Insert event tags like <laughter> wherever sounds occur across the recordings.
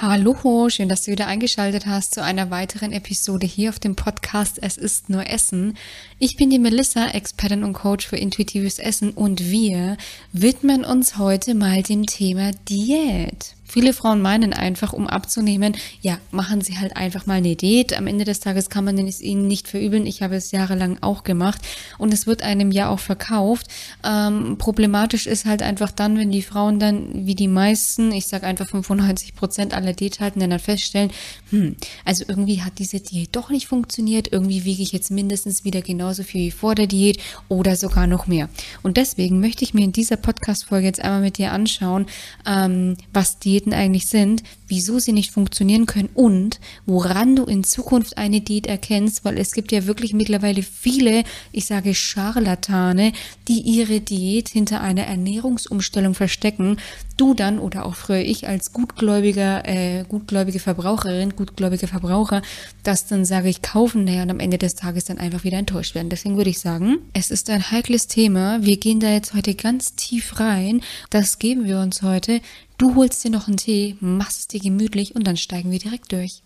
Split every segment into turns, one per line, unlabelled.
Hallo, schön, dass du wieder eingeschaltet hast zu einer weiteren Episode hier auf dem Podcast Es ist nur Essen. Ich bin die Melissa, Expertin und Coach für intuitives Essen und wir widmen uns heute mal dem Thema Diät. Viele Frauen meinen einfach, um abzunehmen, ja, machen sie halt einfach mal eine Diät. Am Ende des Tages kann man es ihnen nicht verübeln. Ich habe es jahrelang auch gemacht und es wird einem ja auch verkauft. Ähm, problematisch ist halt einfach dann, wenn die Frauen dann, wie die meisten, ich sage einfach 95 Prozent aller Diäthaltenden dann feststellen, hm, also irgendwie hat diese Diät doch nicht funktioniert. Irgendwie wiege ich jetzt mindestens wieder genauso viel wie vor der Diät oder sogar noch mehr. Und deswegen möchte ich mir in dieser Podcast-Folge jetzt einmal mit dir anschauen, ähm, was Diät Diäten eigentlich sind, wieso sie nicht funktionieren können und woran du in Zukunft eine Diät erkennst, weil es gibt ja wirklich mittlerweile viele, ich sage Scharlatane, die ihre Diät hinter einer Ernährungsumstellung verstecken. Du dann oder auch früher ich als gutgläubiger, äh, gutgläubige Verbraucherin, gutgläubiger Verbraucher, das dann sage ich kaufen, naja, und am Ende des Tages dann einfach wieder enttäuscht werden. Deswegen würde ich sagen, es ist ein heikles Thema. Wir gehen da jetzt heute ganz tief rein. Das geben wir uns heute. Du holst dir noch einen Tee, machst es dir gemütlich und dann steigen wir direkt durch.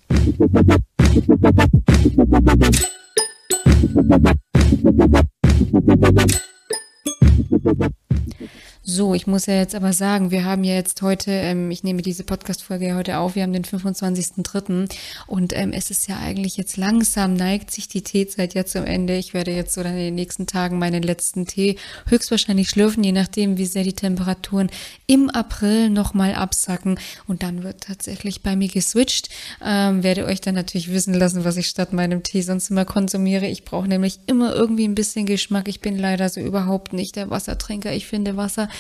So, ich muss ja jetzt aber sagen, wir haben ja jetzt heute, ähm, ich nehme diese Podcast-Folge ja heute auf, wir haben den 25.03. und ähm, es ist ja eigentlich jetzt langsam, neigt sich die Teezeit ja zum Ende. Ich werde jetzt so dann in den nächsten Tagen meinen letzten Tee höchstwahrscheinlich schlürfen, je nachdem, wie sehr die Temperaturen im April nochmal absacken und dann wird tatsächlich bei mir geswitcht. Ähm, werde euch dann natürlich wissen lassen, was ich statt meinem Tee sonst immer konsumiere. Ich brauche nämlich immer irgendwie ein bisschen Geschmack. Ich bin leider so überhaupt nicht der Wassertrinker. Ich finde Wasser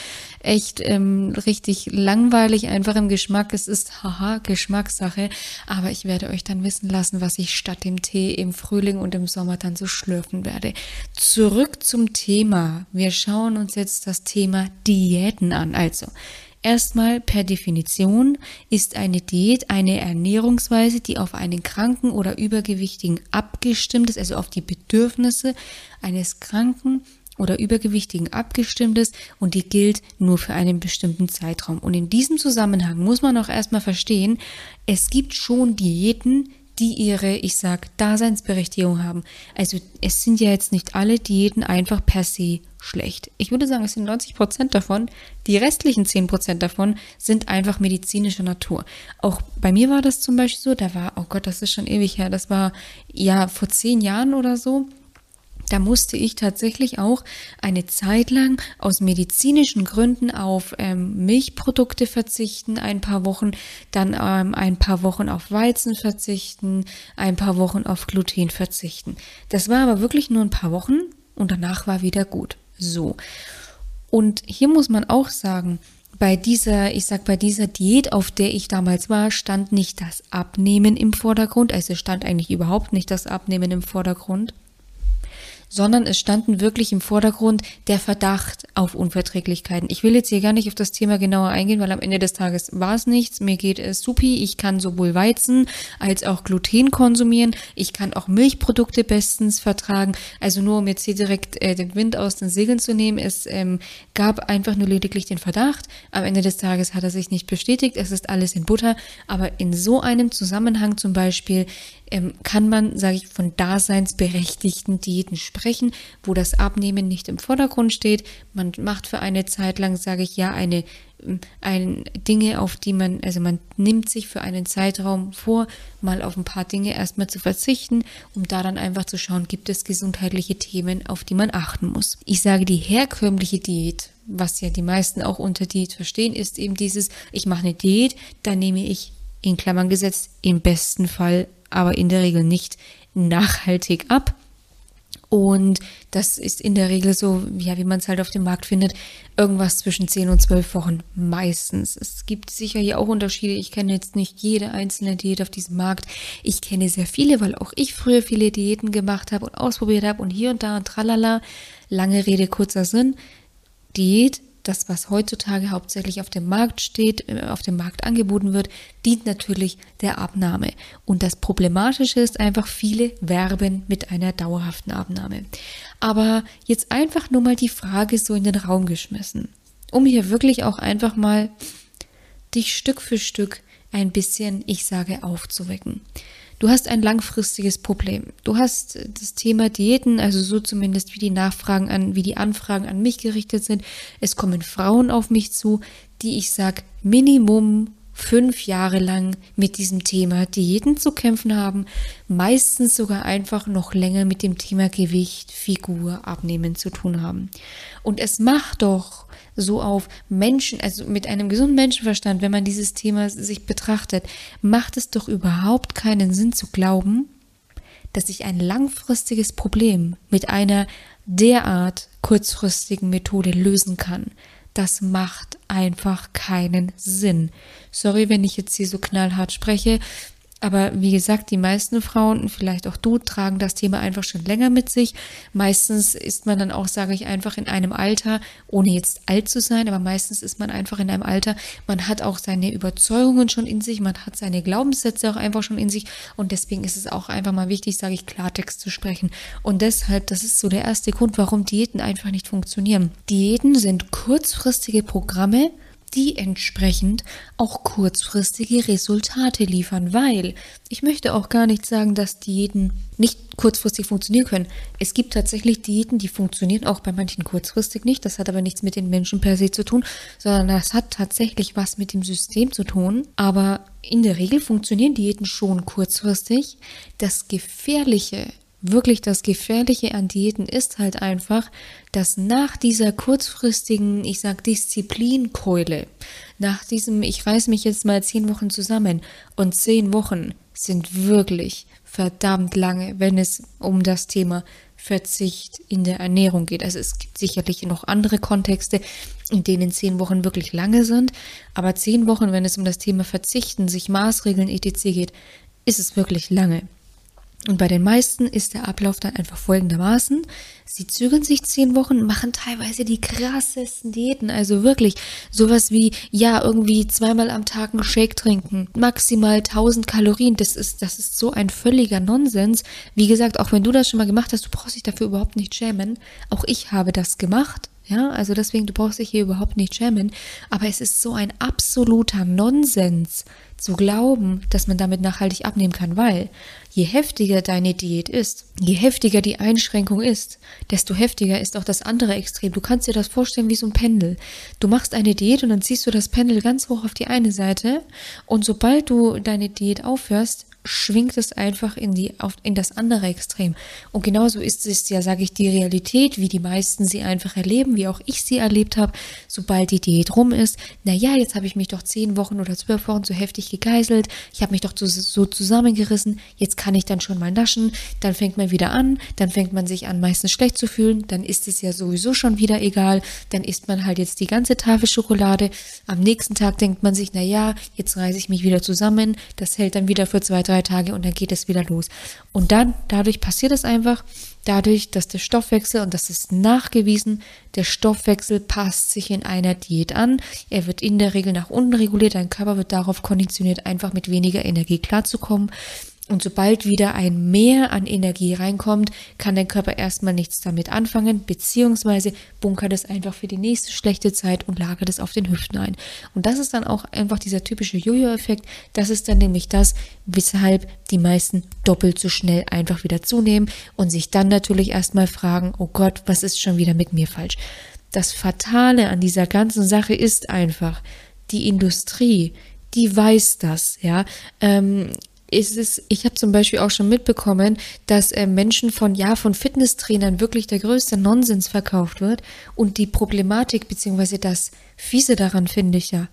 echt ähm, richtig langweilig, einfach im Geschmack. Es ist haha Geschmackssache, aber ich werde euch dann wissen lassen, was ich statt dem Tee im Frühling und im Sommer dann so schlürfen werde. Zurück zum Thema. Wir schauen uns jetzt das Thema Diäten an. Also Erstmal per Definition ist eine Diät eine Ernährungsweise, die auf einen Kranken oder Übergewichtigen abgestimmt ist, also auf die Bedürfnisse eines Kranken oder Übergewichtigen abgestimmt ist und die gilt nur für einen bestimmten Zeitraum. Und in diesem Zusammenhang muss man auch erstmal verstehen, es gibt schon Diäten, die ihre, ich sag, Daseinsberechtigung haben. Also es sind ja jetzt nicht alle Diäten einfach per se schlecht. Ich würde sagen, es sind 90 Prozent davon. Die restlichen 10 Prozent davon sind einfach medizinischer Natur. Auch bei mir war das zum Beispiel so, da war, oh Gott, das ist schon ewig her, das war ja vor zehn Jahren oder so da musste ich tatsächlich auch eine Zeit lang aus medizinischen Gründen auf ähm, Milchprodukte verzichten, ein paar Wochen, dann ähm, ein paar Wochen auf Weizen verzichten, ein paar Wochen auf Gluten verzichten. Das war aber wirklich nur ein paar Wochen und danach war wieder gut. So. Und hier muss man auch sagen, bei dieser, ich sag bei dieser Diät, auf der ich damals war, stand nicht das Abnehmen im Vordergrund, also stand eigentlich überhaupt nicht das Abnehmen im Vordergrund sondern es standen wirklich im Vordergrund der Verdacht auf Unverträglichkeiten. Ich will jetzt hier gar nicht auf das Thema genauer eingehen, weil am Ende des Tages war es nichts. Mir geht es supi. Ich kann sowohl Weizen als auch Gluten konsumieren. Ich kann auch Milchprodukte bestens vertragen. Also nur um jetzt hier direkt äh, den Wind aus den Segeln zu nehmen. Es ähm, gab einfach nur lediglich den Verdacht. Am Ende des Tages hat er sich nicht bestätigt. Es ist alles in Butter. Aber in so einem Zusammenhang zum Beispiel ähm, kann man, sage ich, von daseinsberechtigten Diäten sprechen, wo das Abnehmen nicht im Vordergrund steht. Man macht für eine Zeit lang, sage ich, ja, eine ähm, ein, Dinge, auf die man, also man nimmt sich für einen Zeitraum vor, mal auf ein paar Dinge erstmal zu verzichten, um da dann einfach zu schauen, gibt es gesundheitliche Themen, auf die man achten muss. Ich sage, die herkömmliche Diät, was ja die meisten auch unter Diät verstehen, ist eben dieses, ich mache eine Diät, da nehme ich in Klammern gesetzt im besten Fall aber in der Regel nicht nachhaltig ab. Und das ist in der Regel so, ja, wie man es halt auf dem Markt findet, irgendwas zwischen 10 und 12 Wochen meistens. Es gibt sicher hier auch Unterschiede. Ich kenne jetzt nicht jede einzelne Diät auf diesem Markt. Ich kenne sehr viele, weil auch ich früher viele Diäten gemacht habe und ausprobiert habe und hier und da und tralala. Lange Rede, kurzer Sinn. Diät das, was heutzutage hauptsächlich auf dem Markt steht, äh, auf dem Markt angeboten wird, dient natürlich der Abnahme. Und das Problematische ist einfach, viele werben mit einer dauerhaften Abnahme. Aber jetzt einfach nur mal die Frage so in den Raum geschmissen, um hier wirklich auch einfach mal dich Stück für Stück ein bisschen, ich sage, aufzuwecken. Du hast ein langfristiges Problem. Du hast das Thema Diäten, also so zumindest wie die Nachfragen an, wie die Anfragen an mich gerichtet sind. Es kommen Frauen auf mich zu, die ich sag Minimum fünf Jahre lang mit diesem Thema Diäten zu kämpfen haben, meistens sogar einfach noch länger mit dem Thema Gewicht, Figur, Abnehmen zu tun haben. Und es macht doch so auf Menschen, also mit einem gesunden Menschenverstand, wenn man dieses Thema sich betrachtet, macht es doch überhaupt keinen Sinn zu glauben, dass ich ein langfristiges Problem mit einer derart kurzfristigen Methode lösen kann. Das macht einfach keinen Sinn. Sorry, wenn ich jetzt hier so knallhart spreche, aber wie gesagt, die meisten Frauen, vielleicht auch du, tragen das Thema einfach schon länger mit sich. Meistens ist man dann auch, sage ich einfach, in einem Alter, ohne jetzt alt zu sein, aber meistens ist man einfach in einem Alter, man hat auch seine Überzeugungen schon in sich, man hat seine Glaubenssätze auch einfach schon in sich und deswegen ist es auch einfach mal wichtig, sage ich, Klartext zu sprechen. Und deshalb, das ist so der erste Grund, warum Diäten einfach nicht funktionieren. Diäten sind kurzfristige Programme, die entsprechend auch kurzfristige Resultate liefern, weil ich möchte auch gar nicht sagen, dass Diäten nicht kurzfristig funktionieren können. Es gibt tatsächlich Diäten, die funktionieren auch bei manchen kurzfristig nicht. Das hat aber nichts mit den Menschen per se zu tun, sondern das hat tatsächlich was mit dem System zu tun. Aber in der Regel funktionieren Diäten schon kurzfristig. Das Gefährliche wirklich das Gefährliche an Diäten ist halt einfach, dass nach dieser kurzfristigen, ich sag Disziplinkeule, nach diesem, ich reiß mich jetzt mal zehn Wochen zusammen und zehn Wochen sind wirklich verdammt lange, wenn es um das Thema Verzicht in der Ernährung geht. Also es gibt sicherlich noch andere Kontexte, in denen zehn Wochen wirklich lange sind, aber zehn Wochen, wenn es um das Thema Verzichten, sich Maßregeln etc. geht, ist es wirklich lange. Und bei den meisten ist der Ablauf dann einfach folgendermaßen. Sie zügeln sich zehn Wochen, machen teilweise die krassesten Diäten. Also wirklich sowas wie, ja, irgendwie zweimal am Tag einen Shake trinken, maximal 1000 Kalorien. Das ist, das ist so ein völliger Nonsens. Wie gesagt, auch wenn du das schon mal gemacht hast, du brauchst dich dafür überhaupt nicht schämen. Auch ich habe das gemacht. Ja, also deswegen, du brauchst dich hier überhaupt nicht schämen. Aber es ist so ein absoluter Nonsens zu glauben, dass man damit nachhaltig abnehmen kann, weil je heftiger deine Diät ist, je heftiger die Einschränkung ist, desto heftiger ist auch das andere Extrem. Du kannst dir das vorstellen wie so ein Pendel. Du machst eine Diät und dann ziehst du das Pendel ganz hoch auf die eine Seite und sobald du deine Diät aufhörst, schwingt es einfach in die auf in das andere Extrem. Und genauso ist es ja, sage ich, die Realität, wie die meisten sie einfach erleben, wie auch ich sie erlebt habe. Sobald die Diät rum ist, na ja, jetzt habe ich mich doch zehn Wochen oder zwölf Wochen so heftig gegeißelt, ich habe mich doch so zusammengerissen, jetzt kann ich dann schon mal naschen, dann fängt man wieder an, dann fängt man sich an meistens schlecht zu fühlen, dann ist es ja sowieso schon wieder egal, dann isst man halt jetzt die ganze Tafel Schokolade. Am nächsten Tag denkt man sich, na ja, jetzt reiße ich mich wieder zusammen, das hält dann wieder für zwei drei Tage und dann geht es wieder los. Und dann, dadurch passiert es einfach, dadurch, dass der Stoffwechsel, und das ist nachgewiesen, der Stoffwechsel passt sich in einer Diät an. Er wird in der Regel nach unten reguliert, dein Körper wird darauf konditioniert, einfach mit weniger Energie klarzukommen. Und sobald wieder ein Mehr an Energie reinkommt, kann dein Körper erstmal nichts damit anfangen, beziehungsweise bunkert es einfach für die nächste schlechte Zeit und lagert es auf den Hüften ein. Und das ist dann auch einfach dieser typische Jojo-Effekt. Das ist dann nämlich das, weshalb die meisten doppelt so schnell einfach wieder zunehmen und sich dann natürlich erstmal fragen, oh Gott, was ist schon wieder mit mir falsch? Das Fatale an dieser ganzen Sache ist einfach, die Industrie, die weiß das, ja. Ähm, ist es, ich habe zum Beispiel auch schon mitbekommen, dass äh, Menschen von, ja, von Fitnesstrainern wirklich der größte Nonsens verkauft wird. Und die Problematik, beziehungsweise das Fiese daran finde ich ja,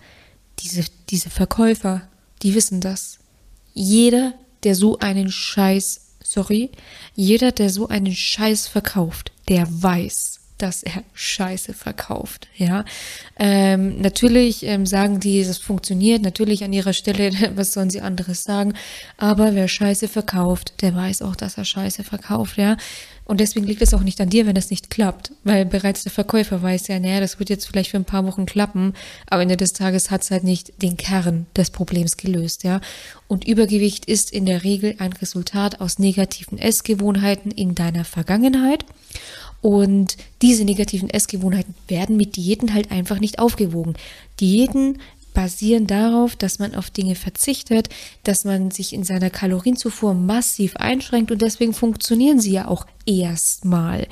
diese, diese Verkäufer, die wissen das. Jeder, der so einen Scheiß, sorry, jeder, der so einen Scheiß verkauft, der weiß, dass er Scheiße verkauft. Ja, ähm, natürlich ähm, sagen die, das funktioniert. Natürlich an ihrer Stelle, <laughs> was sollen sie anderes sagen? Aber wer Scheiße verkauft, der weiß auch, dass er Scheiße verkauft. Ja, und deswegen liegt es auch nicht an dir, wenn es nicht klappt, weil bereits der Verkäufer weiß ja, naja, das wird jetzt vielleicht für ein paar Wochen klappen, aber Ende des Tages hat es halt nicht den Kern des Problems gelöst, ja. Und Übergewicht ist in der Regel ein Resultat aus negativen Essgewohnheiten in deiner Vergangenheit. Und diese negativen Essgewohnheiten werden mit Diäten halt einfach nicht aufgewogen. Diäten basieren darauf, dass man auf Dinge verzichtet, dass man sich in seiner Kalorienzufuhr massiv einschränkt und deswegen funktionieren sie ja auch erstmal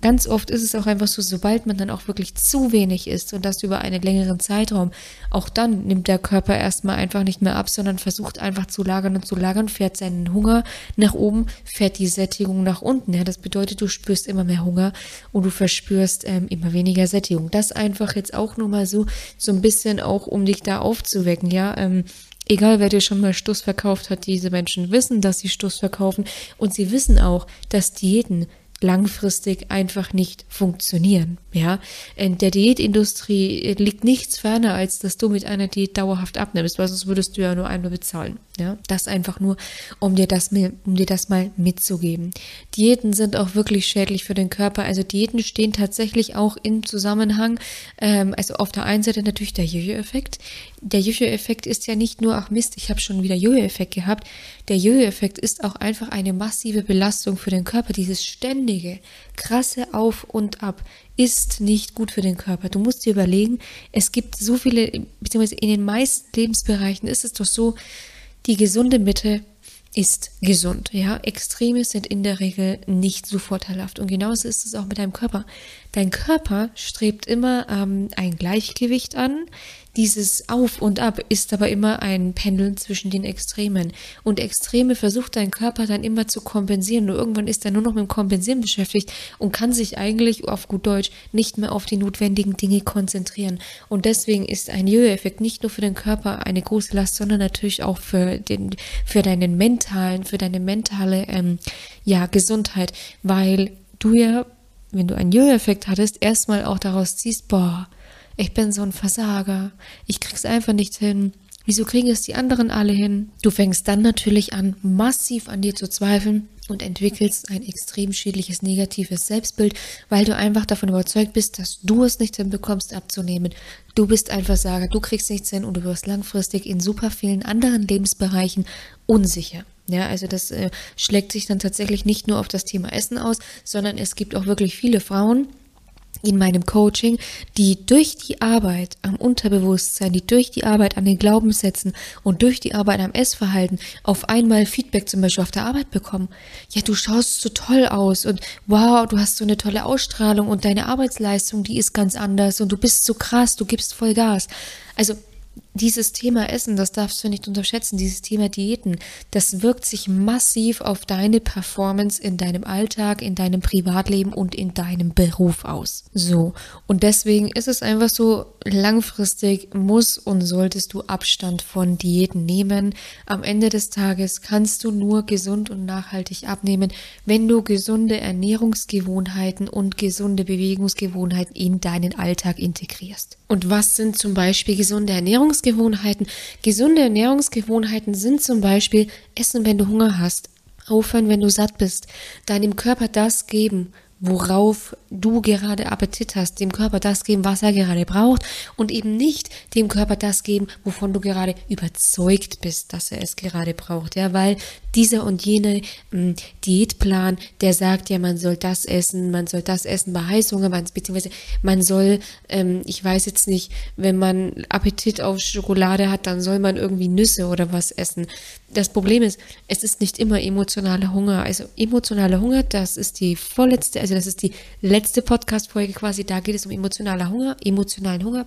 ganz oft ist es auch einfach so, sobald man dann auch wirklich zu wenig isst und das über einen längeren Zeitraum, auch dann nimmt der Körper erstmal einfach nicht mehr ab, sondern versucht einfach zu lagern und zu lagern, fährt seinen Hunger nach oben, fährt die Sättigung nach unten. Ja, das bedeutet, du spürst immer mehr Hunger und du verspürst ähm, immer weniger Sättigung. Das einfach jetzt auch nur mal so, so ein bisschen auch, um dich da aufzuwecken, ja. Ähm, Egal, wer dir schon mal Stuss verkauft hat, diese Menschen wissen, dass sie Stuss verkaufen und sie wissen auch, dass Diäten langfristig einfach nicht funktionieren. Ja, in der Diätindustrie liegt nichts ferner, als dass du mit einer Diät dauerhaft abnimmst, weil sonst würdest du ja nur einmal bezahlen. Ja, das einfach nur, um dir das, um dir das mal mitzugeben. Diäten sind auch wirklich schädlich für den Körper. Also Diäten stehen tatsächlich auch im Zusammenhang. Ähm, also auf der einen Seite natürlich der Jojo-Effekt. Der Jojo-Effekt ist ja nicht nur, ach Mist, ich habe schon wieder Jojo-Effekt gehabt. Der Jojo-Effekt ist auch einfach eine massive Belastung für den Körper. Dieses ständige, krasse Auf und Ab ist nicht gut für den Körper. Du musst dir überlegen, es gibt so viele, beziehungsweise in den meisten Lebensbereichen ist es doch so, die gesunde Mitte ist gesund. Ja, Extreme sind in der Regel nicht so vorteilhaft. Und genauso ist es auch mit deinem Körper. Dein Körper strebt immer ähm, ein Gleichgewicht an. Dieses Auf und Ab ist aber immer ein Pendeln zwischen den Extremen. Und Extreme versucht dein Körper dann immer zu kompensieren. Nur irgendwann ist er nur noch mit dem Kompensieren beschäftigt und kann sich eigentlich auf gut Deutsch nicht mehr auf die notwendigen Dinge konzentrieren. Und deswegen ist ein Jojo-Effekt nicht nur für den Körper eine große Last, sondern natürlich auch für den, für deinen mentalen, für deine mentale, ähm, ja, Gesundheit, weil du ja, wenn du einen Jojo-Effekt hattest, erstmal auch daraus ziehst, boah, ich bin so ein Versager, ich krieg's einfach nicht hin. Wieso kriegen es die anderen alle hin? Du fängst dann natürlich an, massiv an dir zu zweifeln und entwickelst ein extrem schädliches negatives Selbstbild, weil du einfach davon überzeugt bist, dass du es nicht hinbekommst abzunehmen. Du bist ein Versager, du kriegst nichts hin und du wirst langfristig in super vielen anderen Lebensbereichen unsicher. Ja, also das äh, schlägt sich dann tatsächlich nicht nur auf das Thema Essen aus, sondern es gibt auch wirklich viele Frauen, in meinem Coaching, die durch die Arbeit am Unterbewusstsein, die durch die Arbeit an den Glaubenssätzen und durch die Arbeit am Essverhalten auf einmal Feedback zum Beispiel auf der Arbeit bekommen. Ja, du schaust so toll aus und wow, du hast so eine tolle Ausstrahlung und deine Arbeitsleistung, die ist ganz anders und du bist so krass, du gibst voll Gas. Also dieses Thema Essen, das darfst du nicht unterschätzen, dieses Thema Diäten, das wirkt sich massiv auf deine Performance in deinem Alltag, in deinem Privatleben und in deinem Beruf aus. So. Und deswegen ist es einfach so, langfristig muss und solltest du Abstand von Diäten nehmen. Am Ende des Tages kannst du nur gesund und nachhaltig abnehmen, wenn du gesunde Ernährungsgewohnheiten und gesunde Bewegungsgewohnheiten in deinen Alltag integrierst. Und was sind zum Beispiel gesunde Ernährungsgewohnheiten? Gesunde Ernährungsgewohnheiten sind zum Beispiel Essen, wenn du Hunger hast, aufhören, wenn du satt bist, deinem Körper das geben, worauf du gerade Appetit hast, dem Körper das geben, was er gerade braucht und eben nicht dem Körper das geben, wovon du gerade überzeugt bist, dass er es gerade braucht, ja, weil dieser und jene ähm, Diätplan, der sagt ja, man soll das essen, man soll das essen bei Heißhunger, beziehungsweise man soll, ähm, ich weiß jetzt nicht, wenn man Appetit auf Schokolade hat, dann soll man irgendwie Nüsse oder was essen. Das Problem ist, es ist nicht immer emotionaler Hunger. Also emotionaler Hunger, das ist die vorletzte, also das ist die letzte Podcast-Folge quasi, da geht es um emotionaler Hunger, emotionalen Hunger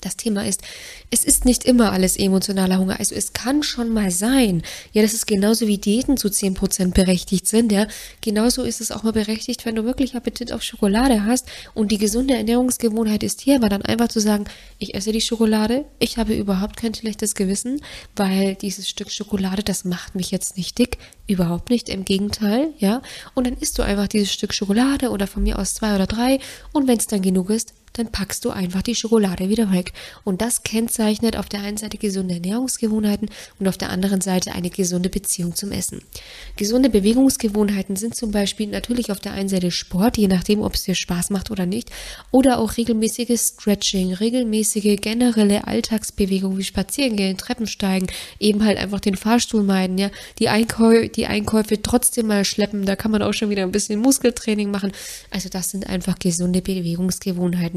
das Thema ist, es ist nicht immer alles emotionaler Hunger. Also es kann schon mal sein, ja, das ist genauso wie Diäten zu 10% berechtigt sind, ja. Genauso ist es auch mal berechtigt, wenn du wirklich Appetit auf Schokolade hast und die gesunde Ernährungsgewohnheit ist hier, aber dann einfach zu sagen, ich esse die Schokolade, ich habe überhaupt kein schlechtes Gewissen, weil dieses Stück Schokolade, das macht mich jetzt nicht dick, überhaupt nicht, im Gegenteil, ja. Und dann isst du einfach dieses Stück Schokolade oder von mir aus zwei oder drei und wenn es dann genug ist, dann packst du einfach die Schokolade wieder weg. Und das kennzeichnet auf der einen Seite gesunde Ernährungsgewohnheiten und auf der anderen Seite eine gesunde Beziehung zum Essen. Gesunde Bewegungsgewohnheiten sind zum Beispiel natürlich auf der einen Seite Sport, je nachdem, ob es dir Spaß macht oder nicht, oder auch regelmäßiges Stretching, regelmäßige generelle Alltagsbewegung wie Spazierengehen, Treppensteigen, eben halt einfach den Fahrstuhl meiden, ja, die, Einkäu die Einkäufe trotzdem mal schleppen, da kann man auch schon wieder ein bisschen Muskeltraining machen. Also das sind einfach gesunde Bewegungsgewohnheiten.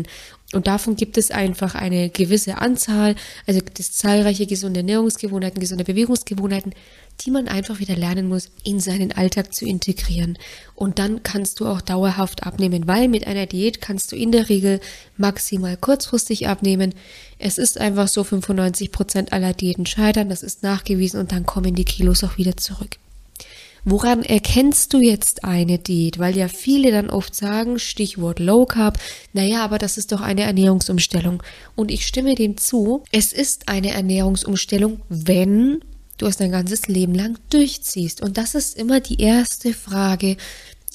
Und davon gibt es einfach eine gewisse Anzahl, also gibt es zahlreiche gesunde Ernährungsgewohnheiten, gesunde Bewegungsgewohnheiten, die man einfach wieder lernen muss, in seinen Alltag zu integrieren. Und dann kannst du auch dauerhaft abnehmen, weil mit einer Diät kannst du in der Regel maximal kurzfristig abnehmen. Es ist einfach so, 95 Prozent aller Diäten scheitern, das ist nachgewiesen und dann kommen die Kilos auch wieder zurück. Woran erkennst du jetzt eine Diät? Weil ja viele dann oft sagen, Stichwort Low Carb, naja, aber das ist doch eine Ernährungsumstellung. Und ich stimme dem zu, es ist eine Ernährungsumstellung, wenn du es dein ganzes Leben lang durchziehst. Und das ist immer die erste Frage,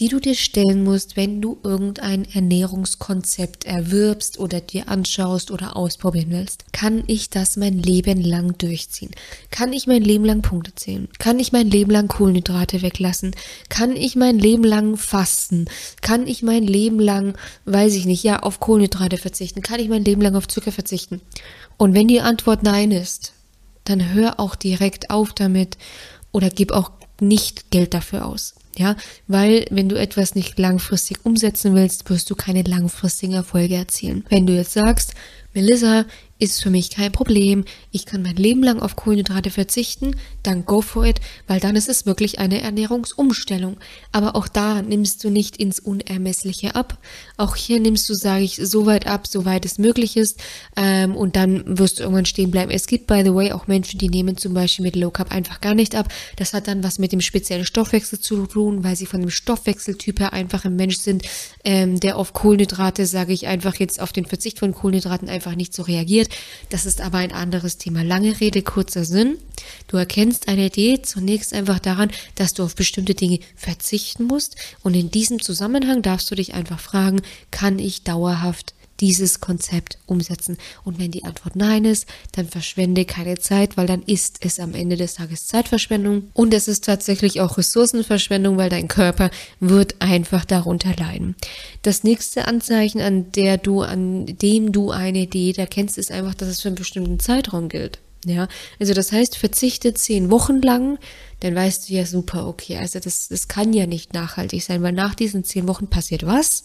die du dir stellen musst, wenn du irgendein Ernährungskonzept erwirbst oder dir anschaust oder ausprobieren willst. Kann ich das mein Leben lang durchziehen? Kann ich mein Leben lang Punkte zählen? Kann ich mein Leben lang Kohlenhydrate weglassen? Kann ich mein Leben lang fasten? Kann ich mein Leben lang, weiß ich nicht, ja, auf Kohlenhydrate verzichten? Kann ich mein Leben lang auf Zucker verzichten? Und wenn die Antwort nein ist, dann hör auch direkt auf damit oder gib auch nicht Geld dafür aus. Ja, weil wenn du etwas nicht langfristig umsetzen willst, wirst du keine langfristigen Erfolge erzielen. Wenn du jetzt sagst, Melissa, ist für mich kein Problem. Ich kann mein Leben lang auf Kohlenhydrate verzichten, dann go for it, weil dann ist es wirklich eine Ernährungsumstellung. Aber auch da nimmst du nicht ins Unermessliche ab. Auch hier nimmst du, sage ich, so weit ab, soweit es möglich ist. Ähm, und dann wirst du irgendwann stehen bleiben. Es gibt, by the way, auch Menschen, die nehmen zum Beispiel mit Low Carb einfach gar nicht ab. Das hat dann was mit dem speziellen Stoffwechsel zu tun, weil sie von dem Stoffwechseltyp her einfach ein Mensch sind, ähm, der auf Kohlenhydrate, sage ich einfach jetzt auf den Verzicht von Kohlenhydraten einfach nicht so reagiert wird. Das ist aber ein anderes Thema. Lange Rede, kurzer Sinn. Du erkennst eine Idee zunächst einfach daran, dass du auf bestimmte Dinge verzichten musst. Und in diesem Zusammenhang darfst du dich einfach fragen, kann ich dauerhaft dieses Konzept umsetzen? Und wenn die Antwort nein ist, dann verschwende keine Zeit, weil dann ist es am Ende des Tages Zeitverschwendung und es ist tatsächlich auch Ressourcenverschwendung, weil dein Körper wird einfach darunter leiden. Das nächste Anzeichen, an der du, an dem du eine Diät erkennst, ist einfach, dass es für einen bestimmten Zeitraum gilt. Ja, also das heißt, verzichte zehn Wochen lang, dann weißt du ja super, okay, also das, das kann ja nicht nachhaltig sein, weil nach diesen zehn Wochen passiert was?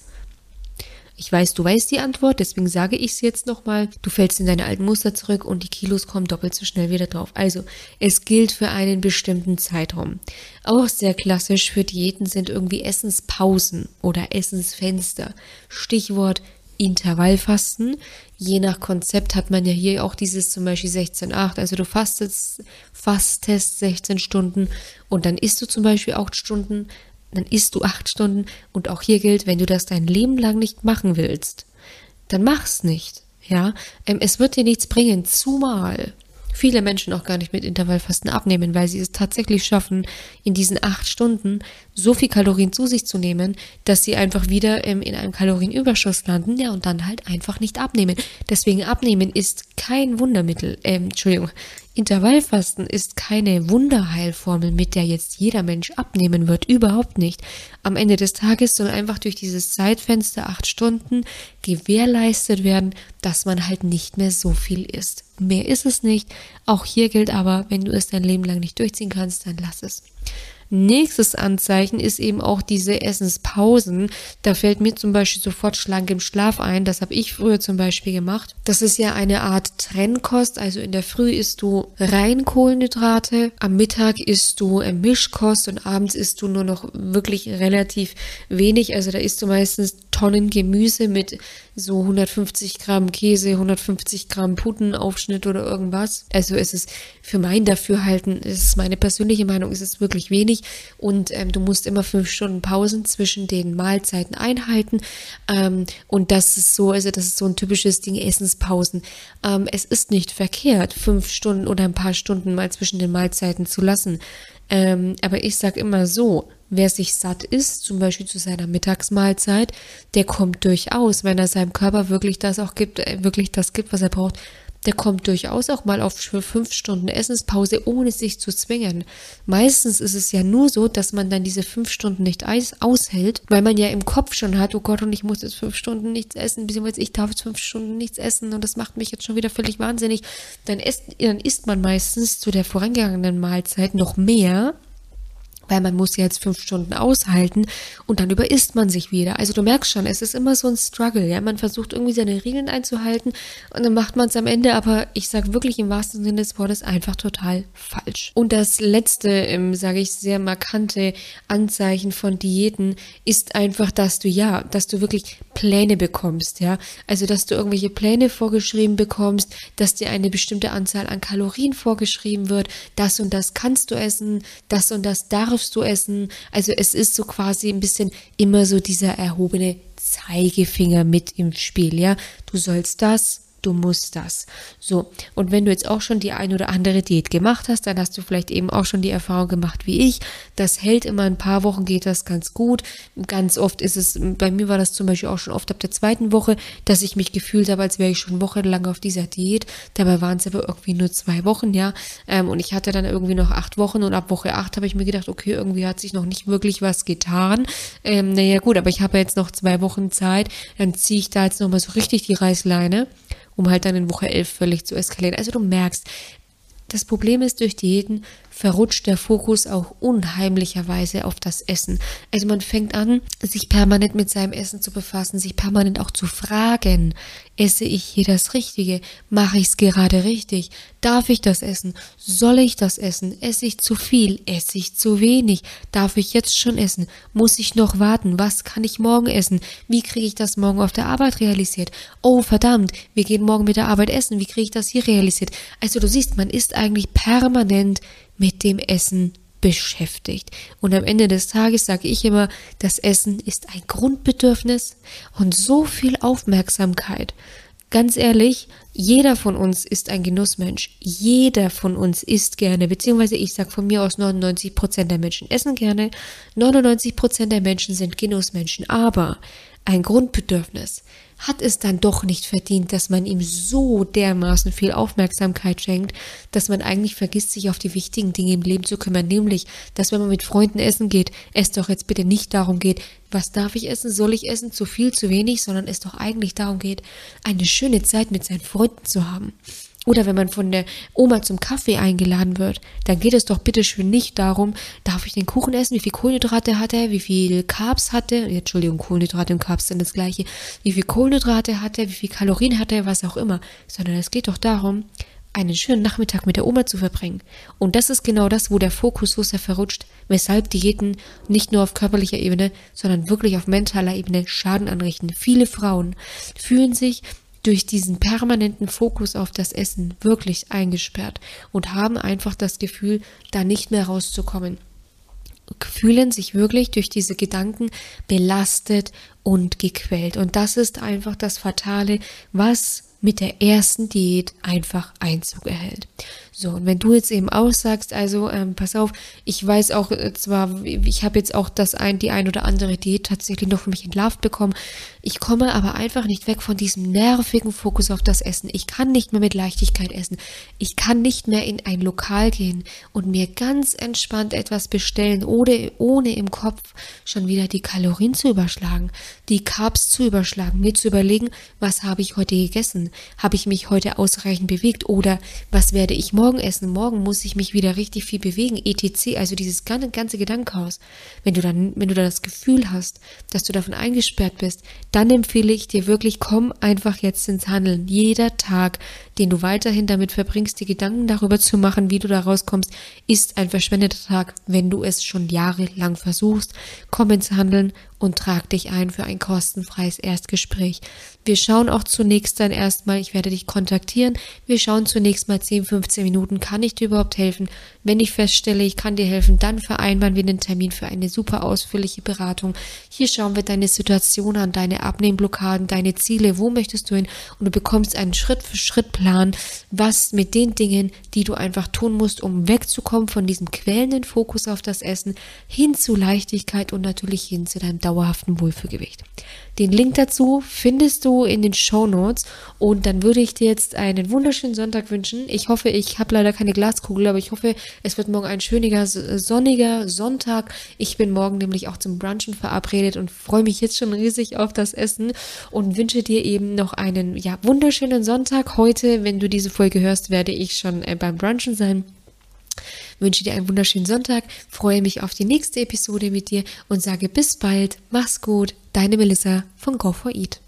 Ich weiß, du weißt die Antwort, deswegen sage ich es jetzt nochmal. Du fällst in deine alten Muster zurück und die Kilos kommen doppelt so schnell wieder drauf. Also, es gilt für einen bestimmten Zeitraum. Auch sehr klassisch für Diäten sind irgendwie Essenspausen oder Essensfenster. Stichwort Intervallfasten. Je nach Konzept hat man ja hier auch dieses zum Beispiel 16,8. Also du fastest, fastest 16 Stunden und dann isst du zum Beispiel 8 Stunden dann isst du acht Stunden und auch hier gilt, wenn du das dein Leben lang nicht machen willst, dann mach's nicht. Ja, ähm, es wird dir nichts bringen, zumal viele Menschen auch gar nicht mit Intervallfasten abnehmen, weil sie es tatsächlich schaffen, in diesen acht Stunden so viel Kalorien zu sich zu nehmen, dass sie einfach wieder ähm, in einem Kalorienüberschuss landen, ja, und dann halt einfach nicht abnehmen. Deswegen abnehmen ist kein Wundermittel, ähm, Entschuldigung, Intervallfasten ist keine Wunderheilformel, mit der jetzt jeder Mensch abnehmen wird. Überhaupt nicht. Am Ende des Tages soll einfach durch dieses Zeitfenster acht Stunden gewährleistet werden, dass man halt nicht mehr so viel isst. Mehr ist es nicht. Auch hier gilt aber, wenn du es dein Leben lang nicht durchziehen kannst, dann lass es. Nächstes Anzeichen ist eben auch diese Essenspausen. Da fällt mir zum Beispiel sofort schlank im Schlaf ein. Das habe ich früher zum Beispiel gemacht. Das ist ja eine Art Trennkost. Also in der Früh isst du rein Kohlenhydrate, am Mittag isst du Mischkost und abends isst du nur noch wirklich relativ wenig. Also da isst du meistens Tonnen Gemüse mit so 150 Gramm Käse, 150 Gramm Putenaufschnitt oder irgendwas. Also es ist für mein Dafürhalten, es ist meine persönliche Meinung, es ist wirklich wenig und ähm, du musst immer fünf Stunden Pausen zwischen den Mahlzeiten einhalten ähm, und das ist so, also das ist so ein typisches Ding, Essenspausen. Ähm, es ist nicht verkehrt, fünf Stunden oder ein paar Stunden mal zwischen den Mahlzeiten zu lassen. Ähm, aber ich sag immer so, wer sich satt ist, zum Beispiel zu seiner Mittagsmahlzeit, der kommt durchaus, wenn er seinem Körper wirklich das auch gibt, äh, wirklich das gibt, was er braucht, der kommt durchaus auch mal auf fünf Stunden Essenspause, ohne sich zu zwingen. Meistens ist es ja nur so, dass man dann diese fünf Stunden nicht aushält, weil man ja im Kopf schon hat, oh Gott, und ich muss jetzt fünf Stunden nichts essen, beziehungsweise ich darf jetzt fünf Stunden nichts essen und das macht mich jetzt schon wieder völlig wahnsinnig. Dann isst, dann isst man meistens zu der vorangegangenen Mahlzeit noch mehr weil man muss jetzt fünf Stunden aushalten und dann überisst man sich wieder. Also du merkst schon, es ist immer so ein Struggle, ja. Man versucht irgendwie seine Regeln einzuhalten und dann macht man es am Ende, aber ich sage wirklich im wahrsten Sinne des Wortes einfach total falsch. Und das letzte, ähm, sage ich, sehr markante Anzeichen von Diäten ist einfach, dass du ja, dass du wirklich Pläne bekommst, ja. Also dass du irgendwelche Pläne vorgeschrieben bekommst, dass dir eine bestimmte Anzahl an Kalorien vorgeschrieben wird, das und das kannst du essen, das und das darfst darfst du essen. Also es ist so quasi ein bisschen immer so dieser erhobene Zeigefinger mit im Spiel, ja. Du sollst das, du musst das. So, und wenn du jetzt auch schon die ein oder andere Diät gemacht hast, dann hast du vielleicht eben auch schon die Erfahrung gemacht wie ich. Das hält immer ein paar Wochen, geht das ganz gut. Ganz oft ist es, bei mir war das zum Beispiel auch schon oft ab der zweiten Woche, dass ich mich gefühlt habe, als wäre ich schon wochenlang auf dieser Diät. Dabei waren es aber irgendwie nur zwei Wochen, ja. Ähm, und ich hatte dann irgendwie noch acht Wochen und ab Woche acht habe ich mir gedacht, okay, irgendwie hat sich noch nicht wirklich was getan. Ähm, naja, gut, aber ich habe jetzt noch zwei Wochen Zeit, dann ziehe ich da jetzt nochmal so richtig die Reißleine um halt dann in Woche 11 völlig zu eskalieren. Also du merkst, das Problem ist, durch Diäten verrutscht der Fokus auch unheimlicherweise auf das Essen. Also man fängt an, sich permanent mit seinem Essen zu befassen, sich permanent auch zu fragen, esse ich hier das Richtige? Mache ich es gerade richtig? Darf ich das essen? Soll ich das essen? Esse ich zu viel? Esse ich zu wenig? Darf ich jetzt schon essen? Muss ich noch warten? Was kann ich morgen essen? Wie kriege ich das morgen auf der Arbeit realisiert? Oh verdammt, wir gehen morgen mit der Arbeit essen. Wie kriege ich das hier realisiert? Also du siehst, man ist eigentlich permanent mit dem Essen beschäftigt. Und am Ende des Tages sage ich immer, das Essen ist ein Grundbedürfnis und so viel Aufmerksamkeit. Ganz ehrlich, jeder von uns ist ein Genussmensch. Jeder von uns isst gerne, beziehungsweise ich sage von mir aus 99 Prozent der Menschen essen gerne. 99 Prozent der Menschen sind Genussmenschen. Aber ein Grundbedürfnis hat es dann doch nicht verdient, dass man ihm so dermaßen viel Aufmerksamkeit schenkt, dass man eigentlich vergisst, sich auf die wichtigen Dinge im Leben zu kümmern, nämlich, dass wenn man mit Freunden essen geht, es doch jetzt bitte nicht darum geht, was darf ich essen, soll ich essen, zu viel, zu wenig, sondern es doch eigentlich darum geht, eine schöne Zeit mit seinen Freunden zu haben. Oder wenn man von der Oma zum Kaffee eingeladen wird, dann geht es doch bitte schön nicht darum, darf ich den Kuchen essen, wie viel Kohlenhydrate hat er, wie viel Carbs hat er, Entschuldigung, Kohlenhydrate und Carbs sind das gleiche, wie viel Kohlenhydrate hat er, wie viel Kalorien hat er, was auch immer, sondern es geht doch darum, einen schönen Nachmittag mit der Oma zu verbringen. Und das ist genau das, wo der Fokus so sehr verrutscht, weshalb Diäten nicht nur auf körperlicher Ebene, sondern wirklich auf mentaler Ebene Schaden anrichten. Viele Frauen fühlen sich durch diesen permanenten Fokus auf das Essen wirklich eingesperrt und haben einfach das Gefühl, da nicht mehr rauszukommen. Fühlen sich wirklich durch diese Gedanken belastet und gequält. Und das ist einfach das Fatale, was mit der ersten Diät einfach Einzug erhält. So, und wenn du jetzt eben aussagst, also ähm, pass auf, ich weiß auch äh, zwar, ich habe jetzt auch das ein, die ein oder andere Diät tatsächlich noch für mich entlarvt bekommen, ich komme aber einfach nicht weg von diesem nervigen Fokus auf das Essen. Ich kann nicht mehr mit Leichtigkeit essen. Ich kann nicht mehr in ein Lokal gehen und mir ganz entspannt etwas bestellen, ohne, ohne im Kopf schon wieder die Kalorien zu überschlagen, die Carbs zu überschlagen, mir zu überlegen, was habe ich heute gegessen? Habe ich mich heute ausreichend bewegt oder was werde ich morgen essen? Morgen muss ich mich wieder richtig viel bewegen, etc. Also dieses ganze, ganze Gedankenhaus. Wenn du dann, wenn du dann das Gefühl hast, dass du davon eingesperrt bist, dann empfehle ich dir wirklich, komm einfach jetzt ins Handeln. Jeder Tag, den du weiterhin damit verbringst, die Gedanken darüber zu machen, wie du da rauskommst, ist ein verschwendeter Tag, wenn du es schon jahrelang versuchst. Komm ins Handeln und trag dich ein für ein kostenfreies Erstgespräch. Wir schauen auch zunächst dann erstmal, ich werde dich kontaktieren. Wir schauen zunächst mal 10, 15 Minuten, kann ich dir überhaupt helfen? Wenn ich feststelle, ich kann dir helfen, dann vereinbaren wir den Termin für eine super ausführliche Beratung. Hier schauen wir deine Situation an, deine Abnehmblockaden, deine Ziele, wo möchtest du hin? Und du bekommst einen Schritt für Schritt Plan, was mit den Dingen, die du einfach tun musst, um wegzukommen von diesem quälenden Fokus auf das Essen, hin zu Leichtigkeit und natürlich hin zu deinem dauerhaften Wohlfühlgewicht. Den Link dazu findest du in den Show Notes und dann würde ich dir jetzt einen wunderschönen Sonntag wünschen. Ich hoffe, ich habe leider keine Glaskugel, aber ich hoffe, es wird morgen ein schöner, sonniger Sonntag. Ich bin morgen nämlich auch zum Brunchen verabredet und freue mich jetzt schon riesig auf das Essen und wünsche dir eben noch einen ja wunderschönen Sonntag. Heute, wenn du diese Folge hörst, werde ich schon äh, beim Brunchen sein.
Wünsche dir einen wunderschönen Sonntag, freue mich auf die nächste Episode mit dir und sage bis bald, mach's gut, deine Melissa von Go4Eat.